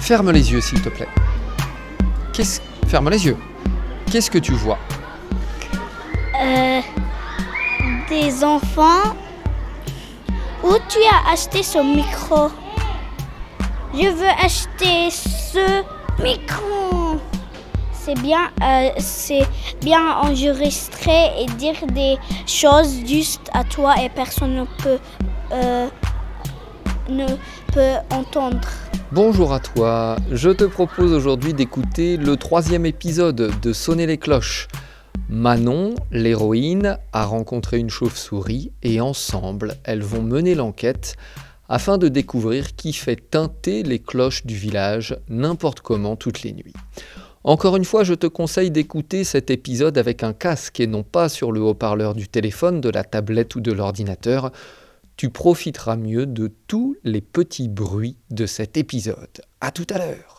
Ferme les yeux, s'il te plaît. Qu'est-ce... Ferme les yeux. Qu'est-ce que tu vois? Euh, des enfants. Où tu as acheté ce micro? Je veux acheter ce micro. C'est bien, euh, enregistré et dire des choses juste à toi et personne ne peut, euh, ne peut entendre. Bonjour à toi, je te propose aujourd'hui d'écouter le troisième épisode de Sonner les cloches. Manon, l'héroïne, a rencontré une chauve-souris et ensemble, elles vont mener l'enquête afin de découvrir qui fait teinter les cloches du village n'importe comment toutes les nuits. Encore une fois, je te conseille d'écouter cet épisode avec un casque et non pas sur le haut-parleur du téléphone, de la tablette ou de l'ordinateur. Tu profiteras mieux de tous les petits bruits de cet épisode. À tout à l'heure.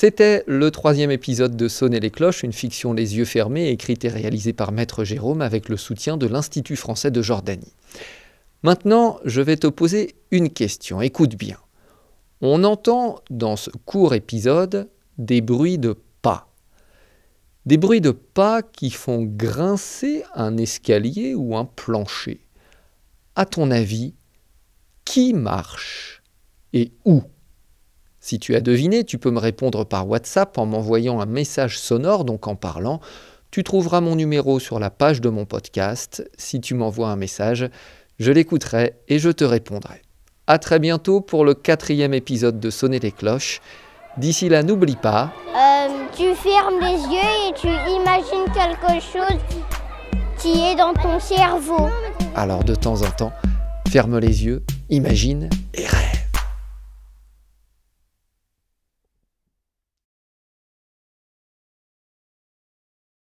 C'était le troisième épisode de Sonner les cloches, une fiction les yeux fermés, écrite et réalisée par Maître Jérôme avec le soutien de l'Institut français de Jordanie. Maintenant, je vais te poser une question. Écoute bien. On entend dans ce court épisode des bruits de pas. Des bruits de pas qui font grincer un escalier ou un plancher. À ton avis, qui marche et où? Si tu as deviné, tu peux me répondre par WhatsApp en m'envoyant un message sonore, donc en parlant. Tu trouveras mon numéro sur la page de mon podcast. Si tu m'envoies un message, je l'écouterai et je te répondrai. A très bientôt pour le quatrième épisode de Sonner les cloches. D'ici là, n'oublie pas. Euh, tu fermes les yeux et tu imagines quelque chose qui est dans ton cerveau. Alors de temps en temps, ferme les yeux, imagine et rêve.